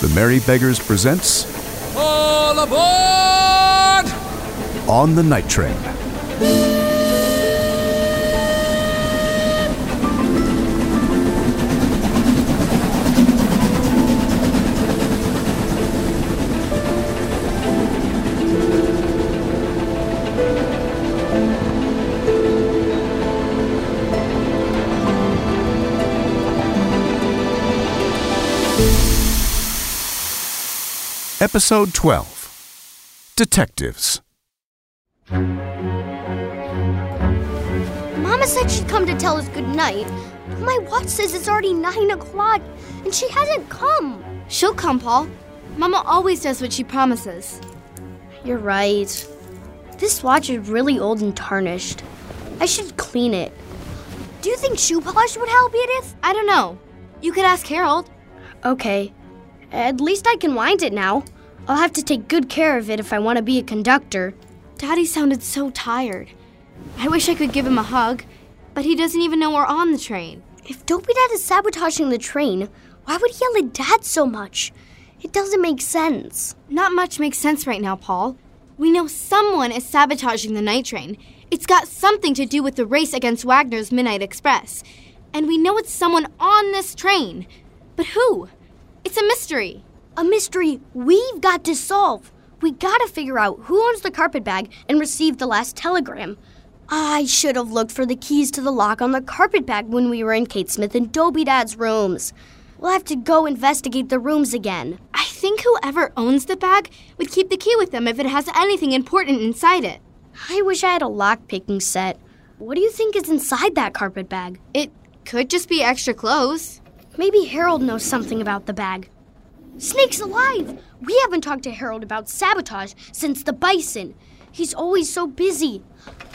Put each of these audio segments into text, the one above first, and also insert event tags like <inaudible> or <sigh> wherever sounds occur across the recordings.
The Merry Beggars presents All aboard! On the Night Train. Episode 12 Detectives. Mama said she'd come to tell us good night. But my watch says it's already nine o'clock, and she hasn't come. She'll come, Paul. Mama always does what she promises. You're right. This watch is really old and tarnished. I should clean it. Do you think shoe polish would help, Edith? I don't know. You could ask Harold. Okay. At least I can wind it now. I'll have to take good care of it if I want to be a conductor. Daddy sounded so tired. I wish I could give him a hug, but he doesn't even know we're on the train. If Dopey Dad is sabotaging the train, why would he yell at Dad so much? It doesn't make sense. Not much makes sense right now, Paul. We know someone is sabotaging the night train. It's got something to do with the race against Wagner's Midnight Express. And we know it's someone on this train. But who? It's a mystery. A mystery we've got to solve. We gotta figure out who owns the carpet bag and received the last telegram. I should have looked for the keys to the lock on the carpet bag when we were in Kate Smith and Dopey Dad's rooms. We'll have to go investigate the rooms again. I think whoever owns the bag would keep the key with them if it has anything important inside it. I wish I had a lock picking set. What do you think is inside that carpet bag? It could just be extra clothes. Maybe Harold knows something about the bag. Snake's alive! We haven't talked to Harold about sabotage since the bison. He's always so busy.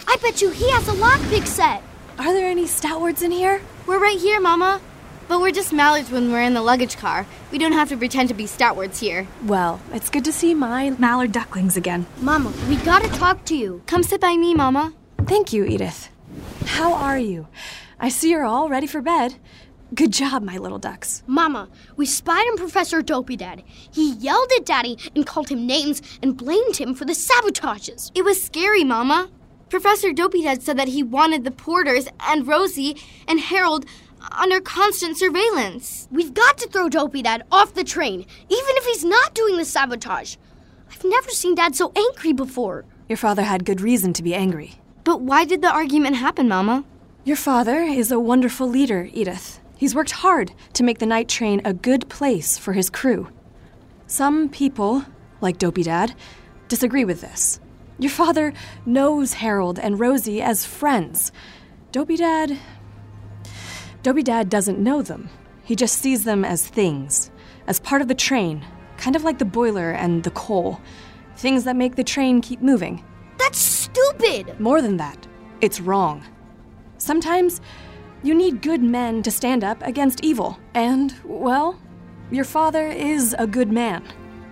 I bet you he has a lockpick set. Are there any stoutwards in here? We're right here, Mama. But we're just mallards when we're in the luggage car. We don't have to pretend to be stoutwards here. Well, it's good to see my mallard ducklings again. Mama, we gotta talk to you. Come sit by me, Mama. Thank you, Edith. How are you? I see you're all ready for bed. Good job, my little ducks. Mama, we spied on Professor Dopey Dad. He yelled at Daddy and called him names and blamed him for the sabotages. It was scary, Mama. Professor Dopey Dad said that he wanted the Porters and Rosie and Harold under constant surveillance. We've got to throw Dopey Dad off the train, even if he's not doing the sabotage. I've never seen Dad so angry before. Your father had good reason to be angry. But why did the argument happen, Mama? Your father is a wonderful leader, Edith. He's worked hard to make the night train a good place for his crew. Some people, like Dopey Dad, disagree with this. Your father knows Harold and Rosie as friends. Dopey Dad. Dopey Dad doesn't know them. He just sees them as things, as part of the train, kind of like the boiler and the coal. Things that make the train keep moving. That's stupid! More than that, it's wrong. Sometimes you need good men to stand up against evil. And, well, your father is a good man.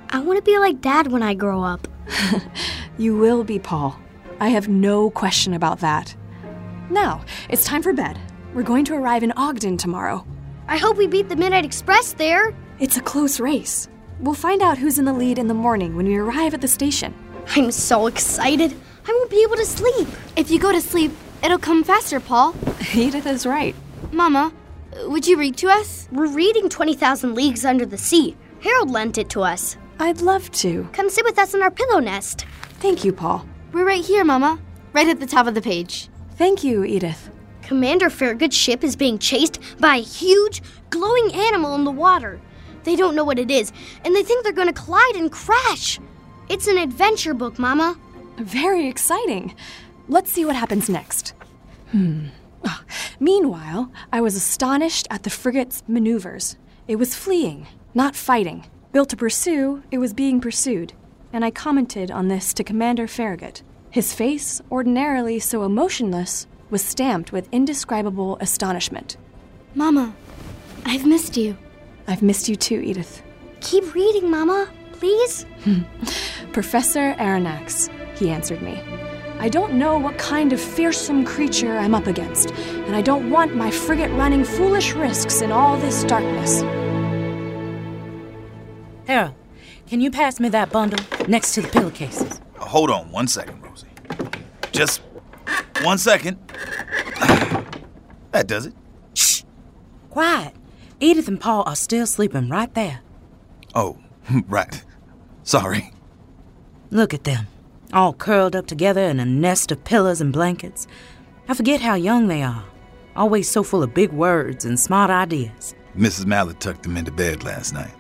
I want to be like Dad when I grow up. <laughs> You will be, Paul. I have no question about that. Now, it's time for bed. We're going to arrive in Ogden tomorrow. I hope we beat the Midnight Express there. It's a close race. We'll find out who's in the lead in the morning when we arrive at the station. I'm so excited. I won't be able to sleep. If you go to sleep, it'll come faster, Paul. <laughs> Edith is right. Mama, would you read to us? We're reading 20,000 Leagues Under the Sea. Harold lent it to us. I'd love to. Come sit with us in our pillow nest. Thank you, Paul. We're right here, Mama. Right at the top of the page. Thank you, Edith. Commander Farragut's ship is being chased by a huge, glowing animal in the water. They don't know what it is, and they think they're going to collide and crash. It's an adventure book, Mama. Very exciting. Let's see what happens next. Hmm. Ah, Meanwhile, I was astonished at the frigate's maneuvers. It was fleeing, not fighting. Built to pursue, it was being pursued. And I commented on this to Commander Farragut. His face, ordinarily so emotionless, was stamped with indescribable astonishment. Mama, I've missed you. I've missed you too, Edith. Keep reading, Mama, please. Professor Aronnax, he answered me. I don't know what kind of fearsome creature I'm up against, and I don't want my frigate running foolish risks in all this darkness. Harold, can you pass me that bundle next to the pillowcases? Hold on one second, Rosie. Just one second. <sighs> That does it. Shh! Quiet. Edith and Paul are still sleeping right there. Oh, <laughs> right. Sorry. Look at them, all curled up together in a nest of pillows and blankets. I forget how young they are, always so full of big words and smart ideas. Mrs. Mallard tucked them into bed last night.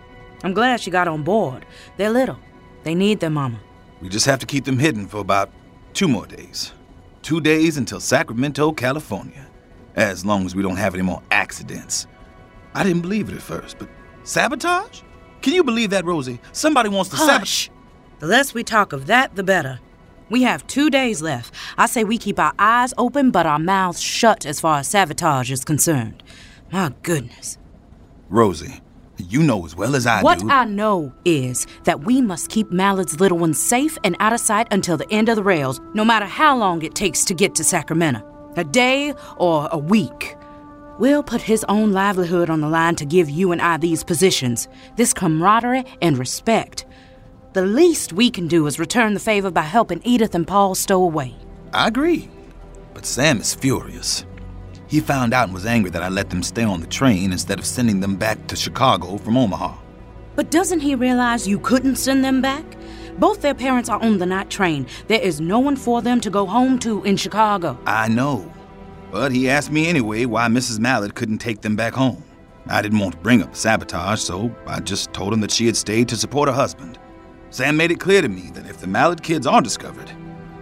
I'm glad she got on board. They're little. They need their mama. We just have to keep them hidden for about two more days. Two days until Sacramento, California. As long as we don't have any more accidents. I didn't believe it at first, but sabotage? Can you believe that, Rosie? Somebody wants to Hush! The less we talk of that, the better. We have two days left. I say we keep our eyes open, but our mouths shut as far as sabotage is concerned. My goodness. Rosie, you know as well as I what do. What I know is that we must keep Mallard's little ones safe and out of sight until the end of the rails, no matter how long it takes to get to Sacramento a day or a week. We'll put his own livelihood on the line to give you and I these positions, this camaraderie and respect. The least we can do is return the favor by helping Edith and Paul stow away. I agree. But Sam is furious. He found out and was angry that I let them stay on the train instead of sending them back to Chicago from Omaha. But doesn't he realize you couldn't send them back? Both their parents are on the night train. There is no one for them to go home to in Chicago. I know. But he asked me anyway why Mrs. Mallard couldn't take them back home. I didn't want to bring up the sabotage, so I just told him that she had stayed to support her husband. Sam made it clear to me that if the Mallard kids are discovered,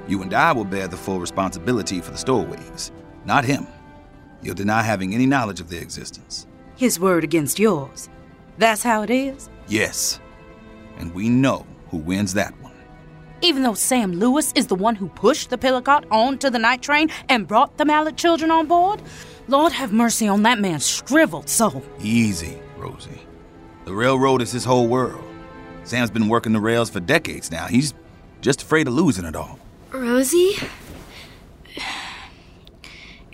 you and I will bear the full responsibility for the stowaways, not him. You'll deny having any knowledge of their existence. His word against yours. That's how it is? Yes. And we know who wins that one. Even though Sam Lewis is the one who pushed the pillow cart onto the night train and brought the Mallard children on board? Lord have mercy on that man's shriveled soul. Easy, Rosie. The railroad is his whole world. Sam's been working the rails for decades now. He's just afraid of losing it all. Rosie?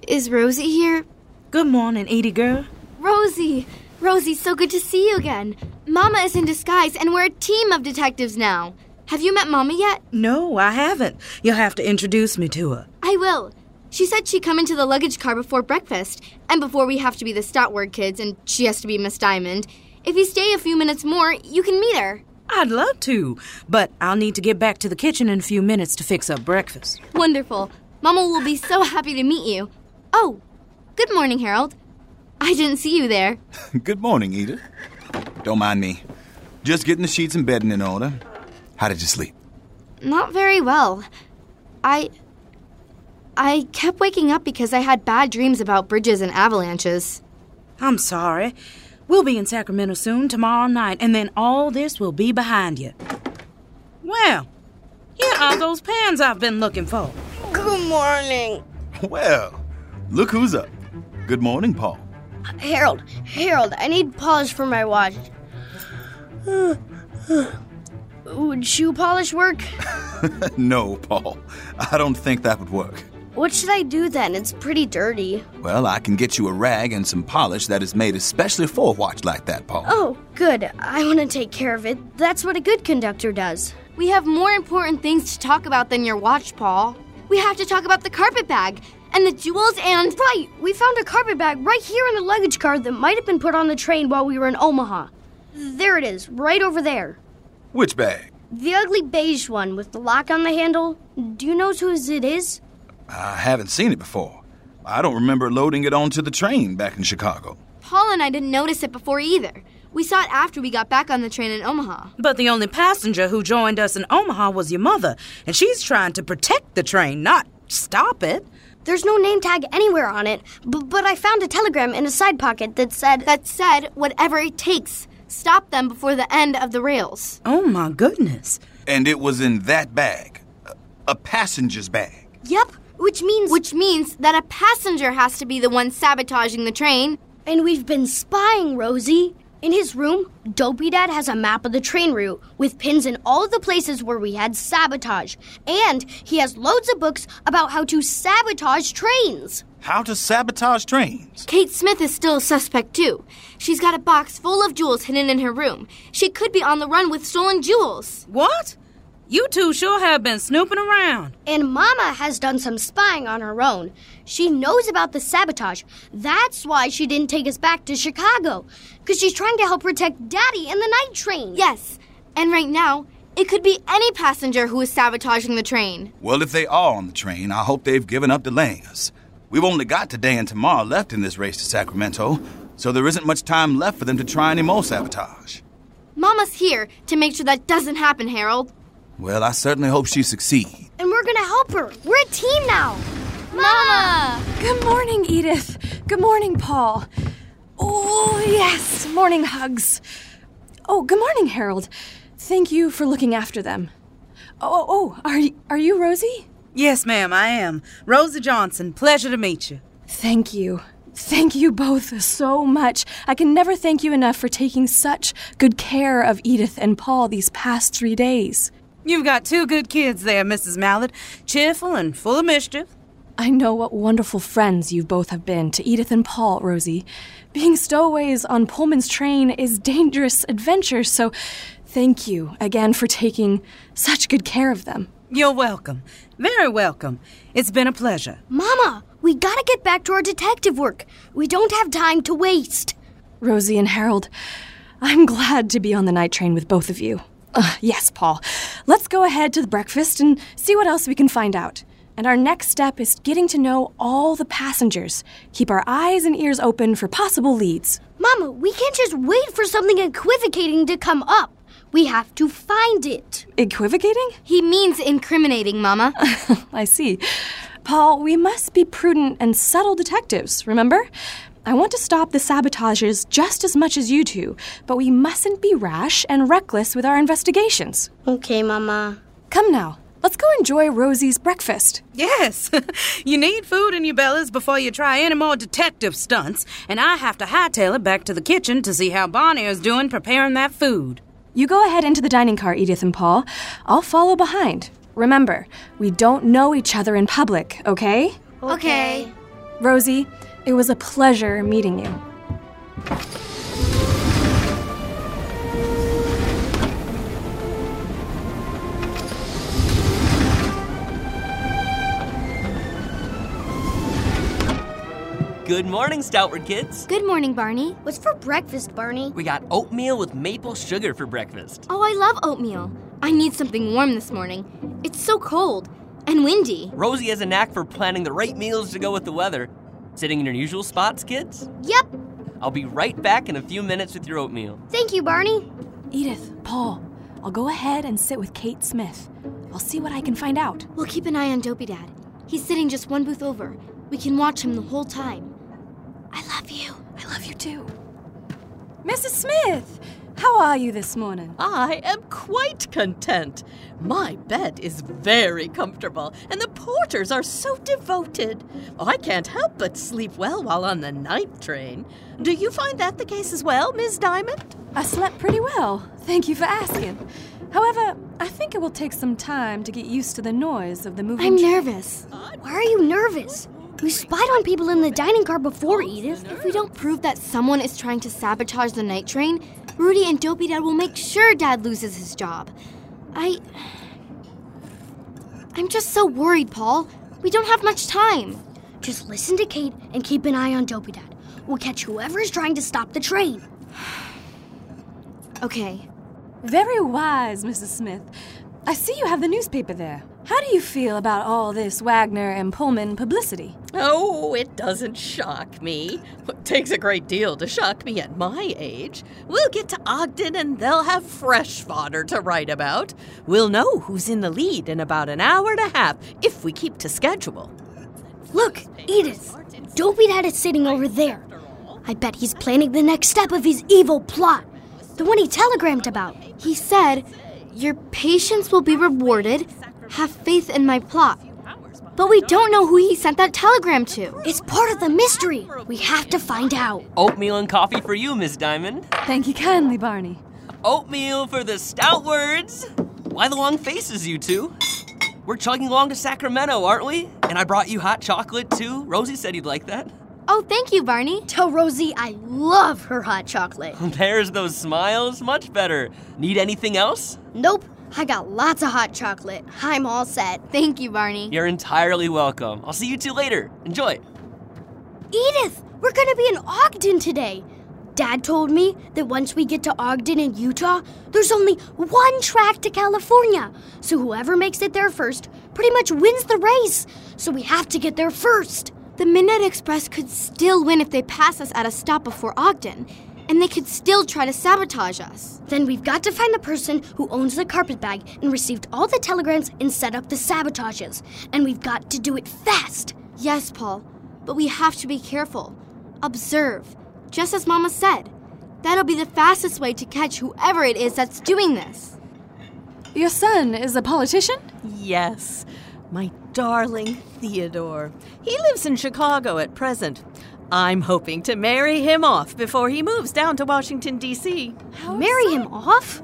Is Rosie here? Good morning, Edie girl. Rosie! Rosie, so good to see you again. Mama is in disguise, and we're a team of detectives now. Have you met Mama yet? No, I haven't. You'll have to introduce me to her. I will. She said she'd come into the luggage car before breakfast, and before we have to be the Stoutward kids, and she has to be Miss Diamond. If you stay a few minutes more, you can meet her. I'd love to, but I'll need to get back to the kitchen in a few minutes to fix up breakfast. Wonderful. Mama will be so happy to meet you. Oh, good morning, Harold. I didn't see you there. <laughs> Good morning, Edith. Don't mind me. Just getting the sheets and bedding in order. How did you sleep? Not very well. I. I kept waking up because I had bad dreams about bridges and avalanches. I'm sorry. We'll be in Sacramento soon, tomorrow night, and then all this will be behind you. Well, here are those pans I've been looking for. Good morning. Well, look who's up. Good morning, Paul. Harold, Harold, I need polish for my watch. <sighs> Would shoe polish work? <laughs> no, Paul. I don't think that would work. What should I do then? It's pretty dirty. Well, I can get you a rag and some polish that is made especially for a watch like that, Paul. Oh, good. I want to take care of it. That's what a good conductor does. We have more important things to talk about than your watch, Paul. We have to talk about the carpet bag and the jewels and. Right, we found a carpet bag right here in the luggage car that might have been put on the train while we were in Omaha. There it is, right over there. Which bag? The ugly beige one with the lock on the handle. Do you know whose it is? I haven't seen it before. I don't remember loading it onto the train back in Chicago. Paul and I didn't notice it before either. We saw it after we got back on the train in Omaha. But the only passenger who joined us in Omaha was your mother, and she's trying to protect the train, not stop it. There's no name tag anywhere on it, b- but I found a telegram in a side pocket that said That said, whatever it takes, stop them before the end of the rails. Oh my goodness. And it was in that bag. A- A passenger's bag. Yep, which means Which means that a passenger has to be the one sabotaging the train. and we've been spying, Rosie. In his room, Dopey Dad has a map of the train route with pins in all of the places where we had sabotage. And he has loads of books about how to sabotage trains. How to sabotage trains? Kate Smith is still a suspect, too. She's got a box full of jewels hidden in her room. She could be on the run with stolen jewels. What? You two sure have been snooping around. And Mama has done some spying on her own. She knows about the sabotage. That's why she didn't take us back to Chicago. Because she's trying to help protect Daddy and the night train. Yes, and right now, it could be any passenger who is sabotaging the train. Well, if they are on the train, I hope they've given up delaying us. We've only got today and tomorrow left in this race to Sacramento, so there isn't much time left for them to try any more sabotage. Mama's here to make sure that doesn't happen, Harold. Well, I certainly hope she succeeds. And we're gonna help her. We're a team now. Mama! Good morning, Edith. Good morning, Paul. Oh, yes, morning hugs. Oh, good morning, Harold. Thank you for looking after them. Oh, oh, oh are, y- are you Rosie? Yes, ma'am, I am. Rosa Johnson, pleasure to meet you. Thank you. Thank you both so much. I can never thank you enough for taking such good care of Edith and Paul these past three days. You've got two good kids there, Mrs. Mallard. Cheerful and full of mischief. I know what wonderful friends you both have been to Edith and Paul, Rosie. Being stowaways on Pullman's train is dangerous adventure, so thank you again for taking such good care of them. You're welcome. Very welcome. It's been a pleasure. Mama, we gotta get back to our detective work. We don't have time to waste. Rosie and Harold, I'm glad to be on the night train with both of you. Uh, yes, Paul. Let's go ahead to the breakfast and see what else we can find out. And our next step is getting to know all the passengers. Keep our eyes and ears open for possible leads. Mama, we can't just wait for something equivocating to come up. We have to find it. Equivocating? He means incriminating, Mama. <laughs> I see. Paul, we must be prudent and subtle detectives, remember? I want to stop the sabotages just as much as you two, but we mustn't be rash and reckless with our investigations. Okay, Mama. Come now, let's go enjoy Rosie's breakfast. Yes. <laughs> you need food in your bellies before you try any more detective stunts, and I have to hightail it back to the kitchen to see how Bonnie is doing preparing that food. You go ahead into the dining car, Edith and Paul. I'll follow behind. Remember, we don't know each other in public, okay? Okay. Rosie, it was a pleasure meeting you. Good morning, Stoutward kids. Good morning, Barney. What's for breakfast, Barney? We got oatmeal with maple sugar for breakfast. Oh, I love oatmeal. I need something warm this morning. It's so cold and windy. Rosie has a knack for planning the right meals to go with the weather. Sitting in your usual spots, kids? Yep. I'll be right back in a few minutes with your oatmeal. Thank you, Barney. Edith, Paul, I'll go ahead and sit with Kate Smith. I'll see what I can find out. We'll keep an eye on Dopey Dad. He's sitting just one booth over. We can watch him the whole time. I love you. I love you too. Mrs. Smith, how are you this morning? I am quite content. My bed is very comfortable, and the porters are so devoted. I can't help but sleep well while on the night train. Do you find that the case as well, Miss Diamond? I slept pretty well. Thank you for asking. However, I think it will take some time to get used to the noise of the moving. I'm train. nervous. Why are you nervous? We spied on people in the dining car before, Edith. If we don't prove that someone is trying to sabotage the night train, Rudy and Dopey Dad will make sure Dad loses his job. I. I'm just so worried, Paul. We don't have much time. Just listen to Kate and keep an eye on Dopey Dad. We'll catch whoever is trying to stop the train. <sighs> Okay. Very wise, Mrs. Smith. I see you have the newspaper there. How do you feel about all this Wagner and Pullman publicity? Oh, it doesn't shock me. It takes a great deal to shock me at my age. We'll get to Ogden and they'll have fresh fodder to write about. We'll know who's in the lead in about an hour and a half if we keep to schedule. Look, Edith. Dopey Dad is sitting over there. I bet he's planning the next step of his evil plot. The one he telegrammed about. He said, Your patience will be rewarded. Have faith in my plot. But we don't know who he sent that telegram to. It's part of the mystery. We have to find out. Oatmeal and coffee for you, Miss Diamond. Thank you kindly, Barney. Oatmeal for the Stoutwards. Why the long faces, you two? We're chugging along to Sacramento, aren't we? And I brought you hot chocolate too. Rosie said you'd like that. Oh, thank you, Barney. Tell Rosie I love her hot chocolate. <laughs> There's those smiles. Much better. Need anything else? Nope, I got lots of hot chocolate. I'm all set. Thank you, Barney. You're entirely welcome. I'll see you two later. Enjoy. Edith, we're gonna be in Ogden today. Dad told me that once we get to Ogden in Utah, there's only one track to California. So whoever makes it there first pretty much wins the race. So we have to get there first. The Midnight Express could still win if they pass us at a stop before Ogden, and they could still try to sabotage us. Then we've got to find the person who owns the carpet bag and received all the telegrams and set up the sabotages. And we've got to do it fast. Yes, Paul, but we have to be careful. Observe, just as Mama said. That'll be the fastest way to catch whoever it is that's doing this. Your son is a politician? Yes, my darling Theodore. He lives in Chicago at present. I'm hoping to marry him off before he moves down to Washington, D.C. Marry him off?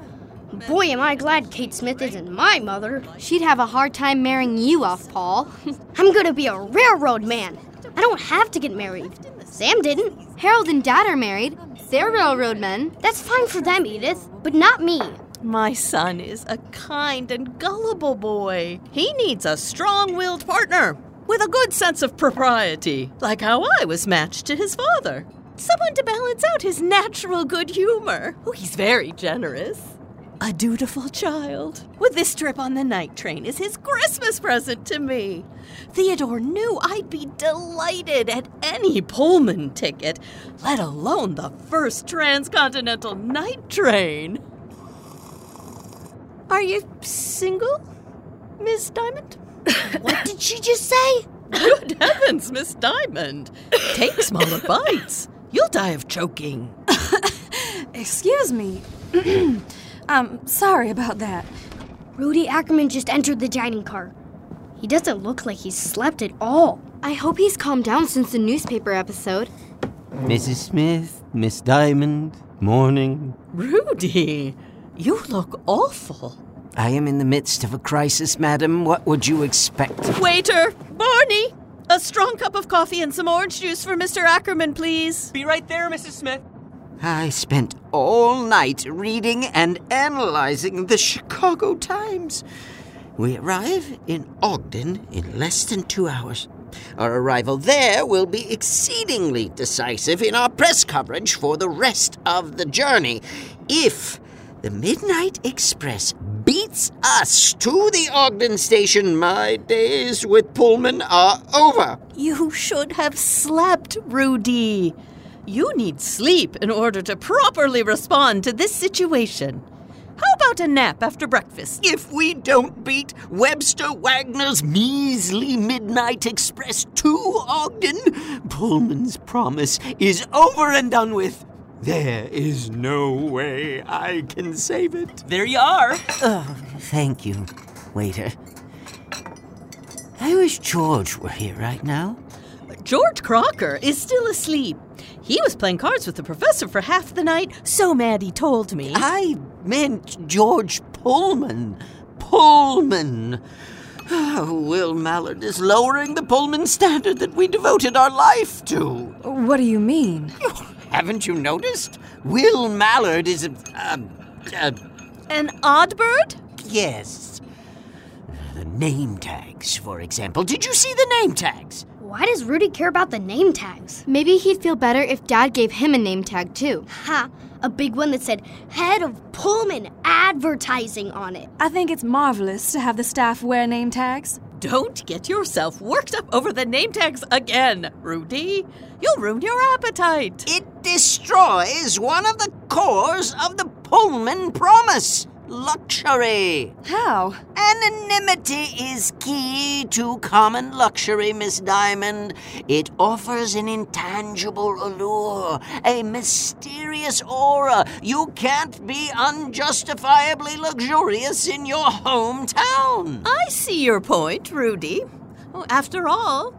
Boy, am I glad Kate Smith isn't my mother. She'd have a hard time marrying you off, Paul. <laughs> I'm gonna be a railroad man. I don't have to get married. Sam didn't. Harold and Dad are married. They're railroad men. That's fine for them, Edith, but not me. My son is a kind and gullible boy. He needs a strong willed partner with a good sense of propriety, like how I was matched to his father. Someone to balance out his natural good humor. Oh, he's very generous. A dutiful child. With this trip on the night train is his Christmas present to me. Theodore knew I'd be delighted at any Pullman ticket, let alone the first transcontinental night train. Are you single, Miss Diamond? <laughs> What did she just say? Good heavens, Miss Diamond. Take smaller bites. <laughs> You'll die of choking. <laughs> Excuse me. <clears throat> um, sorry about that. Rudy Ackerman just entered the dining car. He doesn't look like he's slept at all. I hope he's calmed down since the newspaper episode. Mrs. Smith, Miss Diamond, morning. Rudy, you look awful. I am in the midst of a crisis, madam. What would you expect? Waiter, Barney, a strong cup of coffee and some orange juice for Mr. Ackerman, please. Be right there, Mrs. Smith. I spent all night reading and analyzing the Chicago Times. We arrive in Ogden in less than two hours. Our arrival there will be exceedingly decisive in our press coverage for the rest of the journey. If the Midnight Express beats us to the Ogden station, my days with Pullman are over. You should have slept, Rudy. You need sleep in order to properly respond to this situation. How about a nap after breakfast? If we don't beat Webster Wagner's measly Midnight Express to Ogden, Pullman's promise is over and done with. There is no way I can save it. There you are. Oh, thank you, waiter. I wish George were here right now. George Crocker is still asleep. He was playing cards with the professor for half the night, so Maddie told me. I meant George Pullman. Pullman. Oh, Will Mallard is lowering the Pullman standard that we devoted our life to. What do you mean? Haven't you noticed? Will Mallard is a. a, a An odd bird? yes. The name tags, for example. Did you see the name tags? Why does Rudy care about the name tags? Maybe he'd feel better if Dad gave him a name tag, too. Ha! A big one that said Head of Pullman Advertising on it. I think it's marvelous to have the staff wear name tags. Don't get yourself worked up over the name tags again, Rudy. You'll ruin your appetite. It destroys one of the cores of the Pullman promise luxury. How? Anonymity is key to common luxury, Miss Diamond. It offers an intangible allure, a mysterious aura. You can't be unjustifiably luxurious in your hometown. I see your point, Rudy. After all,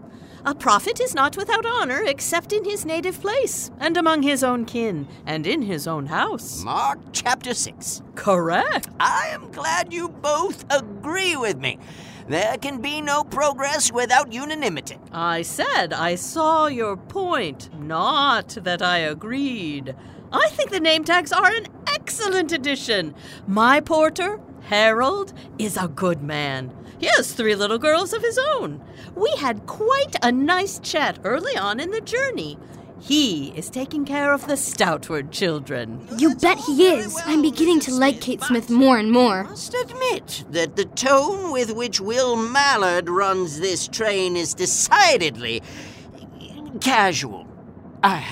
a prophet is not without honor except in his native place, and among his own kin, and in his own house. Mark chapter 6. Correct. I am glad you both agree with me. There can be no progress without unanimity. I said I saw your point, not that I agreed. I think the name tags are an excellent addition. My porter, Harold, is a good man. He has three little girls of his own. We had quite a nice chat early on in the journey. He is taking care of the Stoutward children. You bet he is. I'm beginning to like Kate Smith more and more. must admit that the tone with which Will Mallard runs this train is decidedly casual. I,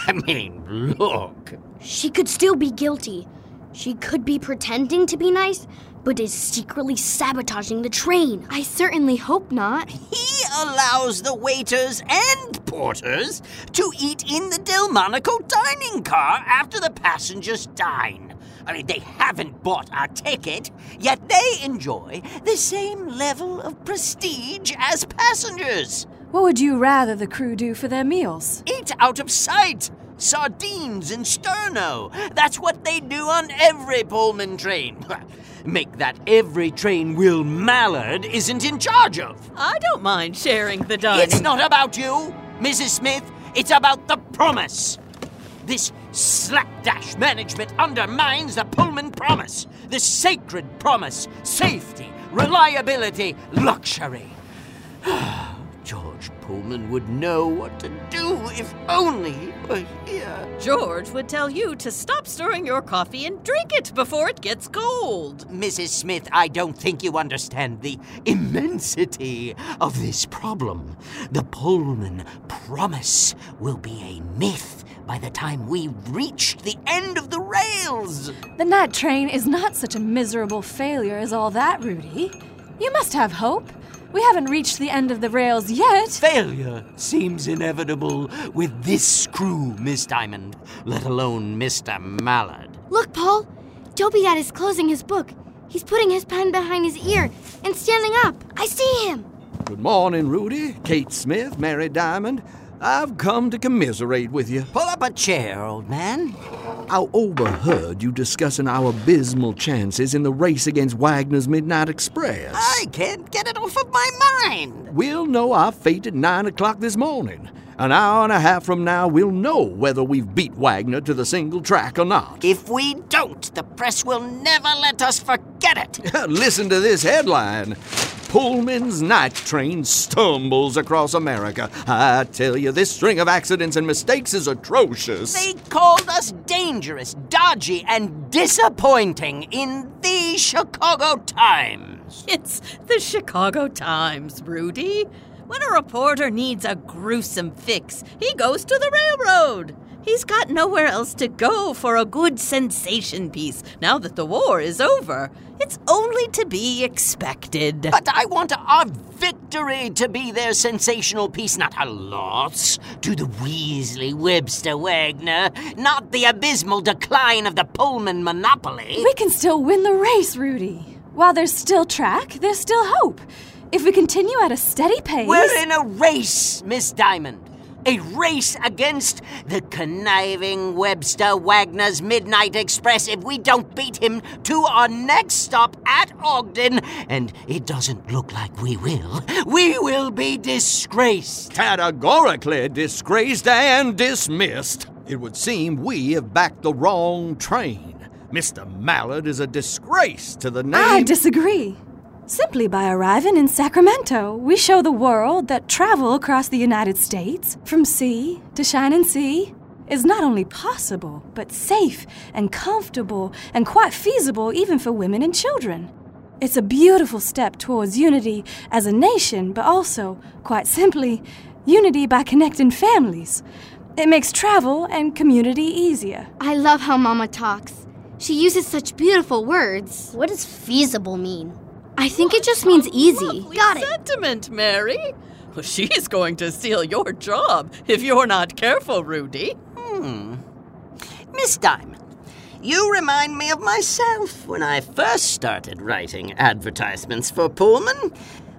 <laughs> I mean, look. She could still be guilty. She could be pretending to be nice, but is secretly sabotaging the train. I certainly hope not. <laughs> He allows the waiters and porters to eat in the Delmonico dining car after the passengers dine. I mean, they haven't bought a ticket, yet they enjoy the same level of prestige as passengers. What would you rather the crew do for their meals? Eat out of sight! Sardines and sterno. That's what they do on every Pullman train. <laughs> Make that every train Will Mallard isn't in charge of. I don't mind sharing the dining. It's not about you, Mrs. Smith. It's about the promise. This slapdash management undermines the Pullman promise. The sacred promise. Safety, reliability, luxury. <sighs> <sighs> George Pullman would know what to do if only he were here. George would tell you to stop stirring your coffee and drink it before it gets cold. Mrs. Smith, I don't think you understand the immensity of this problem. The Pullman promise will be a myth by the time we reach the end of the rails. The night train is not such a miserable failure as all that, Rudy. You must have hope. We haven't reached the end of the rails yet. Failure seems inevitable with this crew, Miss Diamond, let alone Mr. Mallard. Look, Paul. Dopey Dad is closing his book. He's putting his pen behind his ear and standing up. I see him. Good morning, Rudy, Kate Smith, Mary Diamond. I've come to commiserate with you. Pull up a chair, old man. I overheard you discussing our abysmal chances in the race against Wagner's Midnight Express. I can't get it off of my mind. We'll know our fate at 9 o'clock this morning. An hour and a half from now, we'll know whether we've beat Wagner to the single track or not. If we don't, the press will never let us forget it. <laughs> Listen to this headline Pullman's night train stumbles across America. I tell you, this string of accidents and mistakes is atrocious. They called us dangerous, dodgy, and disappointing in the Chicago Times. <laughs> It's the Chicago Times, Rudy. When a reporter needs a gruesome fix, he goes to the railroad. He's got nowhere else to go for a good sensation piece now that the war is over. It's only to be expected. But I want our victory to be their sensational piece, not a loss to the Weasley Webster Wagner, not the abysmal decline of the Pullman monopoly. We can still win the race, Rudy. While there's still track, there's still hope. If we continue at a steady pace. We're in a race, Miss Diamond. A race against the conniving Webster Wagner's Midnight Express if we don't beat him to our next stop at Ogden, and it doesn't look like we will. We will be disgraced. Categorically disgraced and dismissed. It would seem we have backed the wrong train. Mr. Mallard is a disgrace to the name. I disagree. Simply by arriving in Sacramento, we show the world that travel across the United States, from sea to shining sea, is not only possible, but safe and comfortable and quite feasible even for women and children. It's a beautiful step towards unity as a nation, but also, quite simply, unity by connecting families. It makes travel and community easier. I love how Mama talks. She uses such beautiful words. What does feasible mean? I think it just means easy. Lovely sentiment, Mary. Well, she's going to steal your job if you're not careful, Rudy. Hmm. Miss Diamond, you remind me of myself when I first started writing advertisements for Pullman.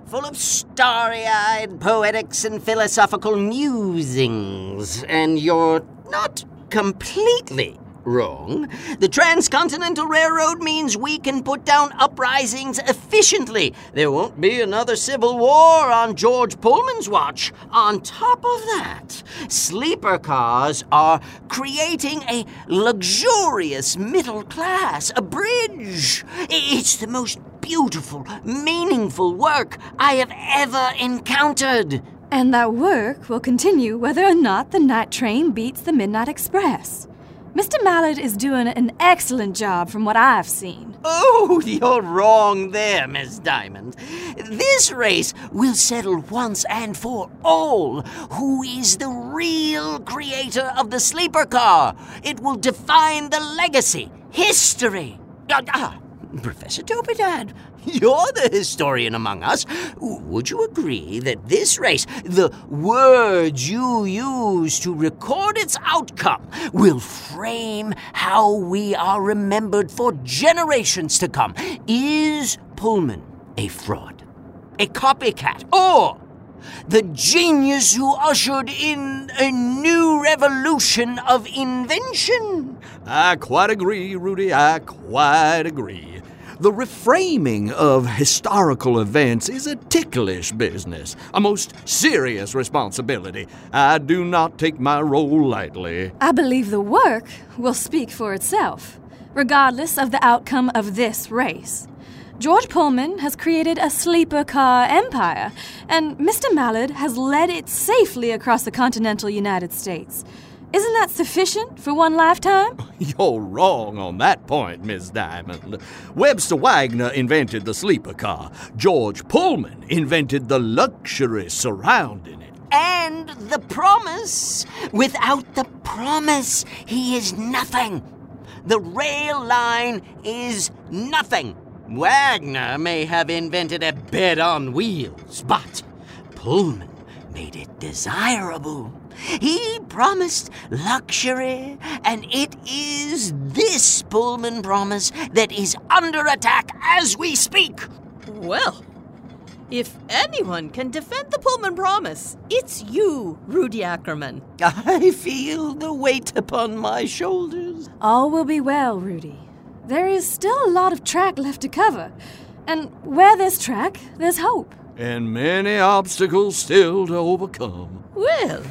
full of starry eyed poetics and philosophical musings. And you're not completely wrong. The Transcontinental Railroad means we can put down uprisings efficiently. There won't be another civil war on George Pullman's watch. On top of that, sleeper cars are creating a luxurious middle class, a bridge. It's the most beautiful, meaningful work I have ever encountered. And that work will continue whether or not the night train beats the Midnight Express. Mr. Mallard is doing an excellent job from what I've seen. Oh, <laughs> you're wrong there, Miss Diamond. This race will settle once and for all who is the real creator of the sleeper car. It will define the legacy, history. Ah, ah, Professor Dopedad, <laughs> you're the historian among us. Would you agree that this race, the words you use to record its outcome, will frame how we are remembered for generations to come? Is Pullman a fraud, a copycat, or the genius who ushered in a new revolution of invention? I quite agree, Rudy. I quite agree. The reframing of historical events is a ticklish business, a most serious responsibility. I do not take my role lightly. I believe the work will speak for itself, regardless of the outcome of this race. George Pullman has created a sleeper car empire, and Mr. Mallard has led it safely across the continental United States. Isn't that sufficient for one lifetime? <laughs> You're wrong on that point, Miss Diamond. Webster Wagner invented the sleeper car. George Pullman invented the luxury surrounding it. And the promise. Without the promise, he is nothing. The rail line is nothing. Wagner may have invented a bed on wheels, but Pullman made it desirable. He promised luxury, and it is this Pullman promise that is under attack as we speak. Well, if anyone can defend the Pullman promise, it's you, Rudy Ackerman. <laughs> I feel the weight upon my shoulders. All will be well, Rudy. There is still a lot of track left to cover. And where there's track, there's hope. And many obstacles still to overcome. Well,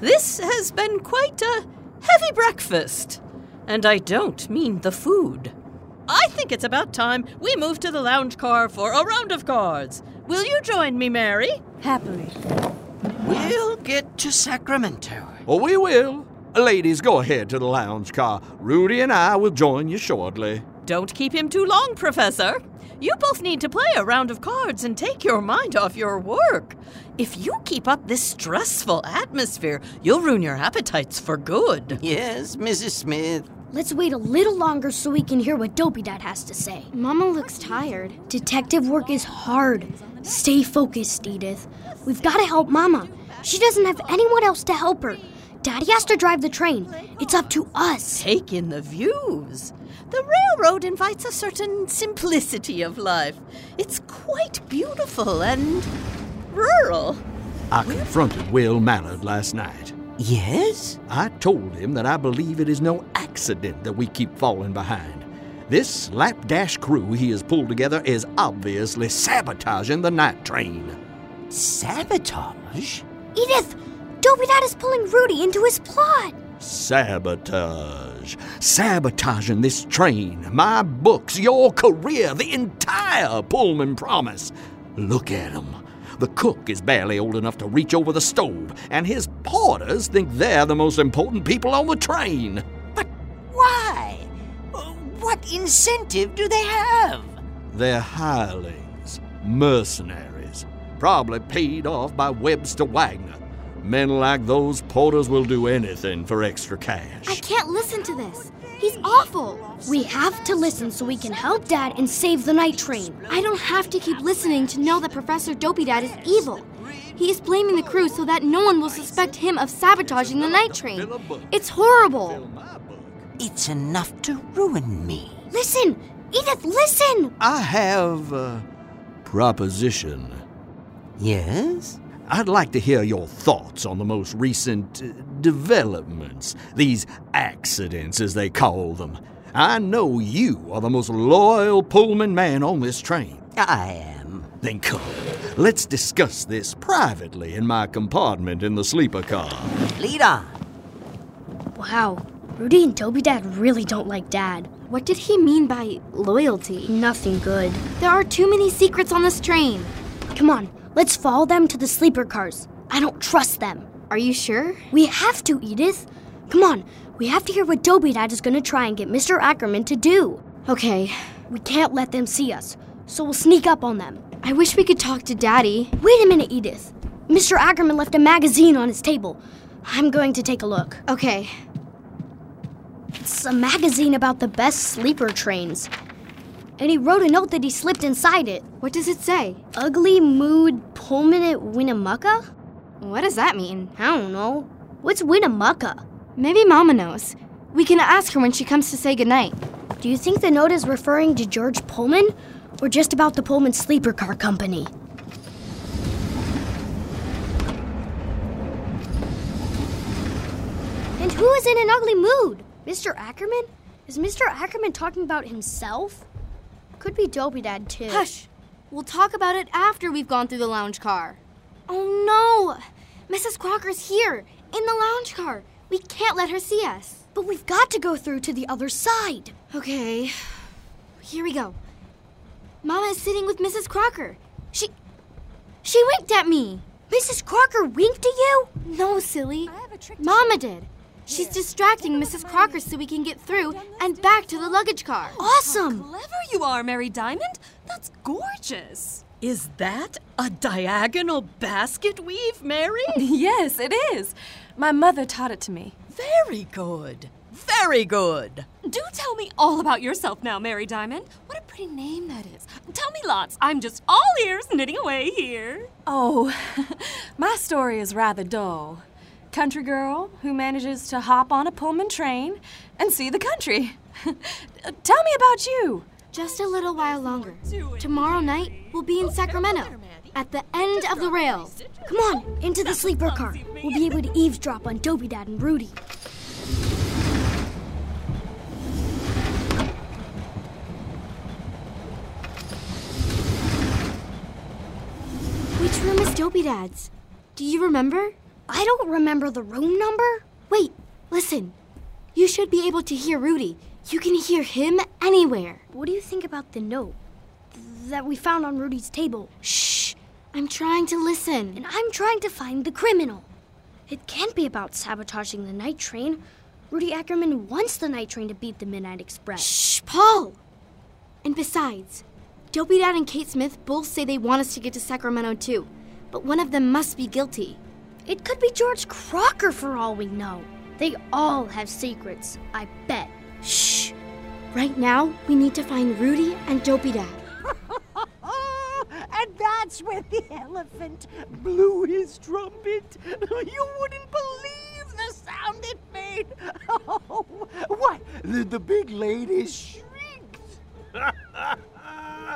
this has been quite a heavy breakfast. And I don't mean the food. I think it's about time we move to the lounge car for a round of cards. Will you join me, Mary? Happily. We'll get to Sacramento. Oh, we will. Ladies, go ahead to the lounge car. Rudy and I will join you shortly. Don't keep him too long, Professor. You both need to play a round of cards and take your mind off your work. If you keep up this stressful atmosphere, you'll ruin your appetites for good. Yes, Mrs. Smith. Let's wait a little longer so we can hear what Dopey Dad has to say. Mama looks tired. Detective work is hard. Stay focused, Edith. We've got to help Mama. She doesn't have anyone else to help her. Daddy has to drive the train. It's up to us. Take in the views. The railroad invites a certain simplicity of life. It's quite beautiful and rural. I confronted Will Mallard last night. Yes? I told him that I believe it is no accident that we keep falling behind. This slapdash crew he has pulled together is obviously sabotaging the night train. Sabotage? Edith! Dopey Dad is pulling Rudy into his plot. Sabotage. Sabotaging this train, my books, your career, the entire Pullman promise. Look at at 'em. The cook is barely old enough to reach over the stove, and his porters think they're the most important people on the train. But why? What incentive do they have? They're hirelings, mercenaries, probably paid off by Webster Wagner. Men like those porters will do anything for extra cash. I can't listen to this. He's awful. We have to listen so we can help Dad and save the night train. I don't have to keep listening to know that Professor Dopey Dad is evil. He is blaming the crew so that no one will suspect him of sabotaging the night train. It's horrible. It's enough to ruin me. Listen! Edith, listen! I have a proposition. Yes? I'd like to hear your thoughts on the most recent uh, developments, these accidents as they call them. I know you are the most loyal Pullman man on this train. I am. Then come, let's discuss this privately in my compartment in the sleeper car. Lead on. Wow, Rudy and Toby Dad really don't like Dad. What did he mean by loyalty? Nothing good. There are too many secrets on this train. Come on, let's follow them to the sleeper cars. I don't trust them. Are you sure? We have to, Edith. Come on, we have to hear what Dopey Dad is going to try and get Mr. Ackerman to do. Okay. We can't let them see us, so we'll sneak up on them. I wish we could talk to Daddy. Wait a minute, Edith. Mr. Ackerman left a magazine on his table. I'm going to take a look. Okay. It's a magazine about the best sleeper trains. And he wrote a note that he slipped inside it. What does it say? Ugly mood Pullman at Winnemucca? What does that mean? I don't know. What's Winnemucca? Maybe Mama knows. We can ask her when she comes to say goodnight. Do you think the note is referring to George Pullman or just about the Pullman Sleeper Car Company? And who is in an ugly mood? Mr. Ackerman? Is Mr. Ackerman talking about himself? Could be Dopey Dad, too. Hush! We'll talk about it after we've gone through the lounge car. Oh no! Mrs. Crocker's here, in the lounge car. We can't let her see us. But we've got to go through to the other side. Okay. Here we go. Mama is sitting with Mrs. Crocker. She. She winked at me. Mrs. Crocker winked at you? No, silly. Mama did. She's distracting Mrs. Crocker so we can get through and back to the luggage car. Awesome! Clever you are, Mary Diamond. That's gorgeous. Is that a diagonal basket weave, Mary? <laughs> yes, it is. My mother taught it to me. Very good. Very good. Do tell me all about yourself now, Mary Diamond. What a pretty name that is. Tell me lots. I'm just all ears knitting away here. Oh, <laughs> my story is rather dull. Country girl who manages to hop on a Pullman train and see the country. <laughs> Tell me about you. Just a little while longer. Tomorrow night, we'll be in Sacramento, at the end of the rail. Come on, into the sleeper car. We'll be able to eavesdrop on Dopey Dad and Rudy. Which room is Dopey Dad's? Do you remember? I don't remember the room number. Wait, listen. You should be able to hear Rudy. You can hear him anywhere. What do you think about the note that we found on Rudy's table? Shh! I'm trying to listen. And I'm trying to find the criminal. It can't be about sabotaging the night train. Rudy Ackerman wants the night train to beat the Midnight Express. Shh, Paul! And besides, Dopey Dad and Kate Smith both say they want us to get to Sacramento too, but one of them must be guilty. It could be George Crocker for all we know. They all have secrets, I bet. Shh! Right now, we need to find Rudy and Dopey Dad. <laughs> and that's where the elephant blew his trumpet. <laughs> You wouldn't believe the sound it made. <laughs> Oh, what? The, the big lady shrieked.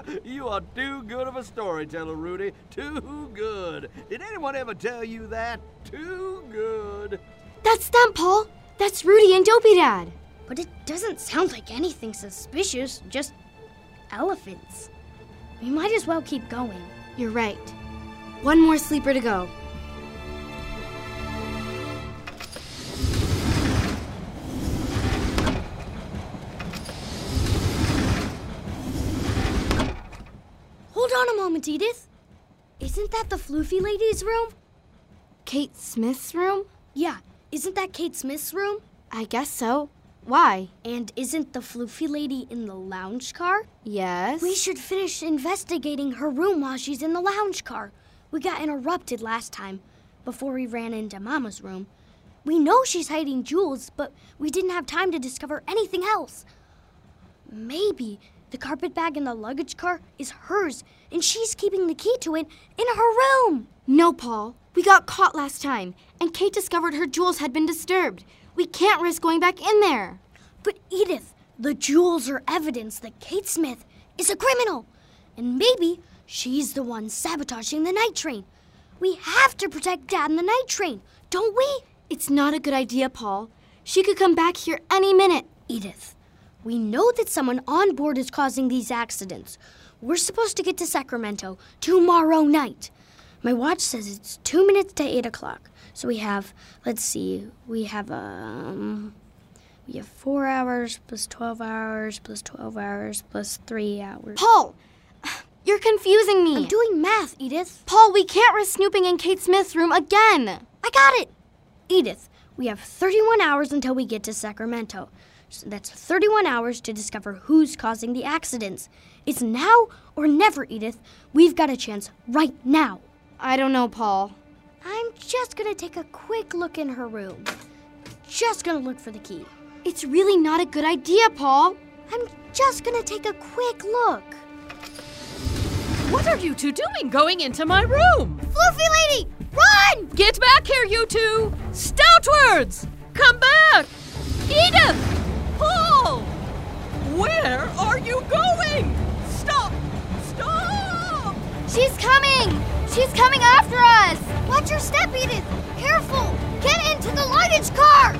<laughs> you are too good of a storyteller, Rudy. Too good. Did anyone ever tell you that? Too good. That's them, Paul. That's Rudy and Dopey Dad. But it doesn't sound like anything suspicious, just elephants. We might as well keep going. You're right. One more sleeper to go. Moment, Edith. Isn't that the floofy lady's room? Kate Smith's room? Yeah, isn't that Kate Smith's room? I guess so. Why? And isn't the floofy lady in the lounge car? Yes. We should finish investigating her room while she's in the lounge car. We got interrupted last time before we ran into Mama's room. We know she's hiding jewels, but we didn't have time to discover anything else. Maybe the carpet bag in the luggage car is hers, and she's keeping the key to it in her room. No, Paul. We got caught last time, and Kate discovered her jewels had been disturbed. We can't risk going back in there. But Edith, the jewels are evidence that Kate Smith is a criminal. And maybe She's the one sabotaging the night train. We have to protect Dad and the night train, don't we? It's not a good idea, Paul. She could come back here any minute. Edith, we know that someone on board is causing these accidents. We're supposed to get to Sacramento tomorrow night. My watch says it's two minutes to eight o'clock. So we have, let's see, we have um, we have four hours plus twelve hours plus twelve hours plus three hours. Paul, <sighs> you're confusing me. I'm doing math, Edith. Paul, we can't risk snooping in Kate Smith's room again. I got it. Edith, we have 31 hours until we get to Sacramento. So that's 31 hours to discover who's causing the accidents. It's now or never, Edith. We've got a chance right now. I don't know, Paul. I'm just gonna take a quick look in her room. Just gonna look for the key. It's really not a good idea, Paul. I'm just gonna take a quick look. What are you two doing going into my room? Floofy lady, run! Get back here, you two! Stoutwards! Come back! Edith! Paul! Where are you going? Stop! Stop! She's coming! She's coming after us! Watch your step, Edith! Careful! Get into the luggage car!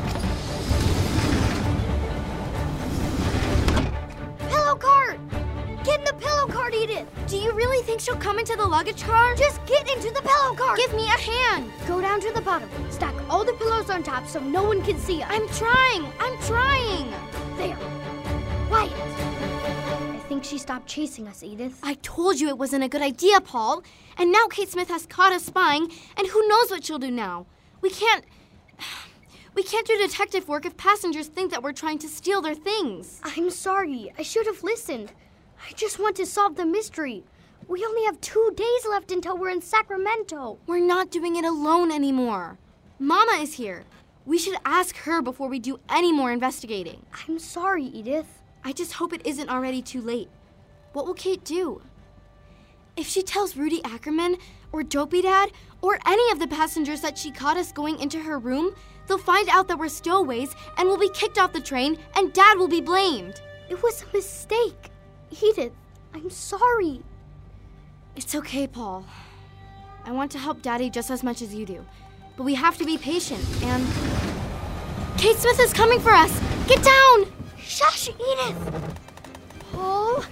Pillow cart! Get in the pillow cart, Edith! Do you really think she'll come into the luggage car? Just get into the pillow cart! Give me a hand! Go down to the bottom. Stack all the pillows on top so no one can see us. I'm trying! I'm trying! There. Quiet. I think she stopped chasing us, Edith. I told you it wasn't a good idea, Paul. And now Kate Smith has caught us spying, and who knows what she'll do now. We can't. <sighs> We can't do detective work if passengers think that we're trying to steal their things. I'm sorry. I should have listened. I just want to solve the mystery. We only have two days left until we're in Sacramento. We're not doing it alone anymore. Mama is here. We should ask her before we do any more investigating. I'm sorry, Edith. I just hope it isn't already too late. What will Kate do? If she tells Rudy Ackerman or Dopey Dad or any of the passengers that she caught us going into her room, they'll find out that we're stowaways and we'll be kicked off the train and Dad will be blamed. It was a mistake. Edith, I'm sorry. It's okay, Paul. I want to help Daddy just as much as you do. But we have to be patient and. Kate Smith is coming for us! Get down! Shush, Edith! Paul?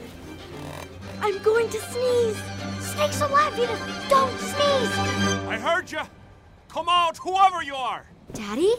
I'm going to sneeze. Snake's so alive, Edith! Don't sneeze! I heard you! Come out, whoever you are! Daddy?